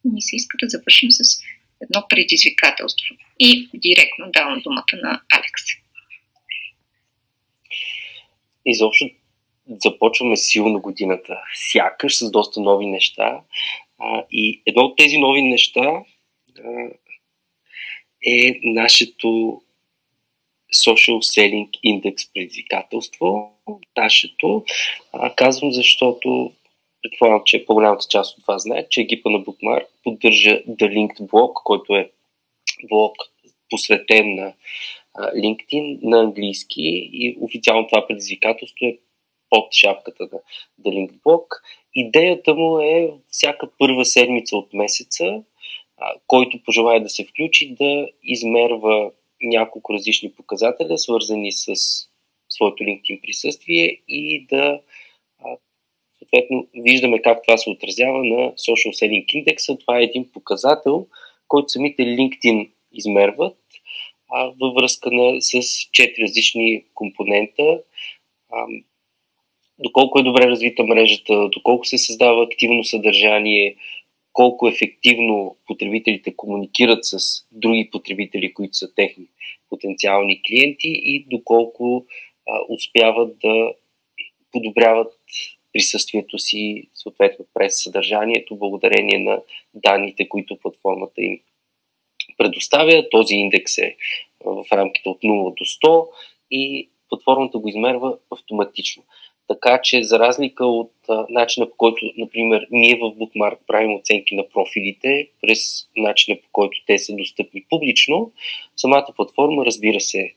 ми се иска да завършим с едно предизвикателство. И директно давам думата на Алекс. Изобщо започваме силно годината. Сякаш с доста нови неща. А, и едно от тези нови неща а, е нашето Social Selling Index предизвикателство. Нашето. А, казвам, защото предполагам, че по-голямата част от вас знае, че екипа на Bookmark поддържа The Linked Blog, който е блог посветен на LinkedIn на английски и официално това предизвикателство е под шапката на The Linked Blog. Идеята му е всяка първа седмица от месеца, който пожелая да се включи, да измерва няколко различни показателя, свързани с своето LinkedIn присъствие и да съответно виждаме как това се отразява на Social Selling Index. Това е един показател, който самите LinkedIn измерват а, във връзка на, с четири различни компонента. А, доколко е добре развита мрежата, доколко се създава активно съдържание, колко ефективно потребителите комуникират с други потребители, които са техни потенциални клиенти и доколко а, успяват да подобряват присъствието си съответно през съдържанието, благодарение на данните, които платформата им предоставя. Този индекс е в рамките от 0 до 100 и платформата го измерва автоматично. Така че, за разлика от а, начина по който, например, ние в Bookmark правим оценки на профилите, през начина по който те са достъпни публично, самата платформа, разбира се,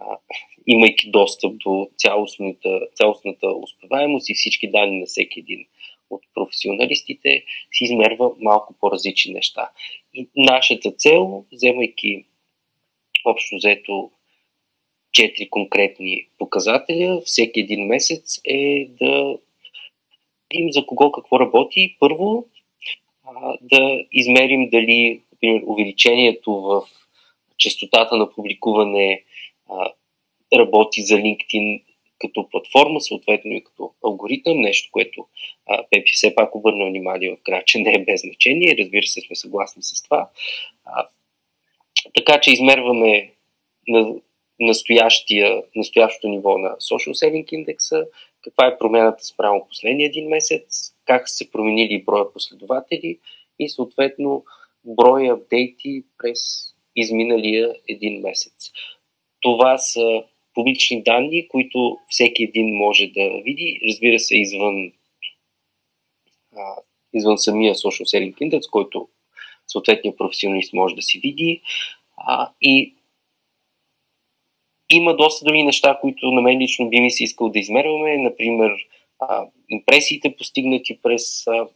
а, имайки достъп до цялостната, цялостната успеваемост и всички данни на всеки един от професионалистите, си измерва малко по-различни неща. И нашата цел, вземайки общо взето четири конкретни показателя, всеки един месец е да видим за кого какво работи. Първо, да измерим дали например, увеличението в частотата на публикуване работи за LinkedIn като платформа, съответно и като алгоритъм, нещо, което а, Пепи все пак обърна внимание в края, че не е без значение. Разбира се, сме съгласни с това. А, така че измерваме на настоящото ниво на Social Selling индекса, каква е промяната спрямо последния един месец, как са се променили броя последователи и съответно броя апдейти през изминалия един месец. Това са публични данни, които всеки един може да види, разбира се, извън, а, извън самия Social Selling Index, който съответният професионалист може да си види. А, и има доста други неща, които на мен лично би ми се искал да измерваме. Например, а, импресиите постигнати през а,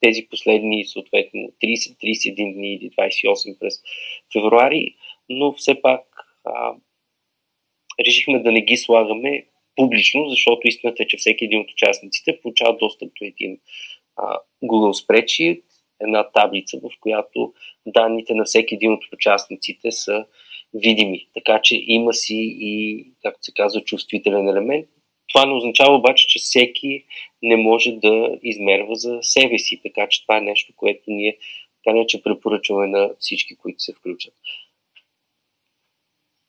тези последни, съответно, 30-31 дни или 28 през февруари, но все пак а, решихме да не ги слагаме публично, защото истината е, че всеки един от участниците получава достъп до един а, Google Spreadsheet, една таблица, в която данните на всеки един от участниците са видими. Така че има си и, както се казва, чувствителен елемент. Това не означава обаче, че всеки не може да измерва за себе си. Така че това е нещо, което ние така не че препоръчваме на всички, които се включат.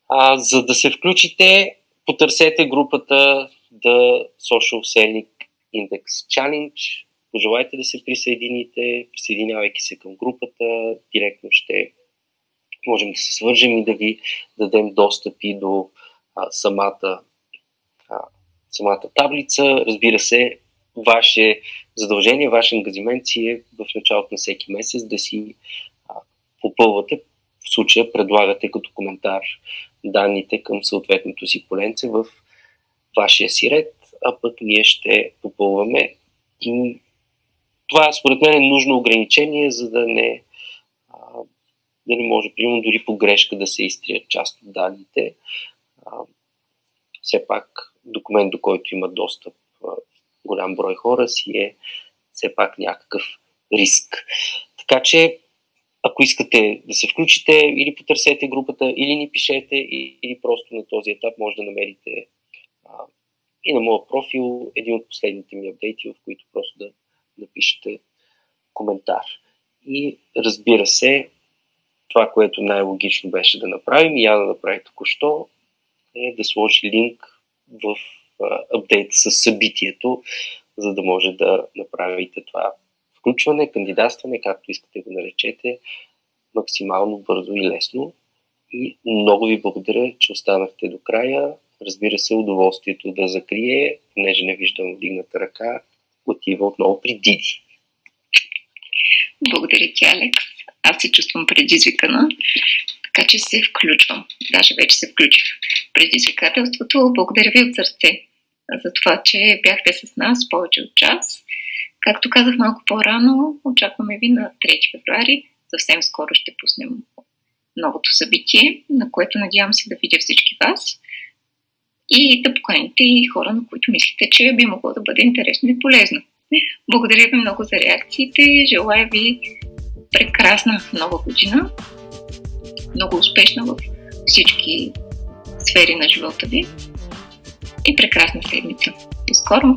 А, за да се включите, потърсете групата The Social Selling Index Challenge. Пожелайте да се присъедините, присъединявайки се към групата, директно ще можем да се свържем и да ви дадем достъпи до а, самата, а, самата таблица. Разбира се, ваше задължение, ваш ангазимент си е в началото на всеки месец да си а, попълвате, в случая предлагате като коментар данните към съответното си поленце в вашия си ред, а пък ние ще попълваме. И това според мен е нужно ограничение, за да не, да не може, примерно, дори по грешка да се изтрият част от данните. Все пак документ, до който има достъп а, голям брой хора, си е все пак някакъв риск. Така че ако искате да се включите, или потърсете групата, или ни пишете, или просто на този етап може да намерите а, и на моя профил един от последните ми апдейти, в които просто да напишете коментар. И разбира се, това, което най-логично беше да направим, и я да направи току-що, е да сложи линк в апдейт с събитието, за да може да направите това включване, кандидатстване, както искате го наречете, максимално бързо и лесно. И много ви благодаря, че останахте до края. Разбира се, удоволствието да закрие, понеже не виждам вдигната ръка, отива отново при Диди. Благодаря ти, Алекс. Аз се чувствам предизвикана, така че се включвам. Даже вече се включих предизвикателството. Благодаря ви от сърце за това, че бяхте с нас повече от час. Както казах малко по-рано, очакваме ви на 3 февруари. Съвсем скоро ще пуснем новото събитие, на което надявам се да видя всички вас и да поканите и хора, на които мислите, че би могло да бъде интересно и полезно. Благодаря ви много за реакциите. Желая ви прекрасна нова година. Много успешна в всички сфери на живота ви. И прекрасна седмица. До скоро!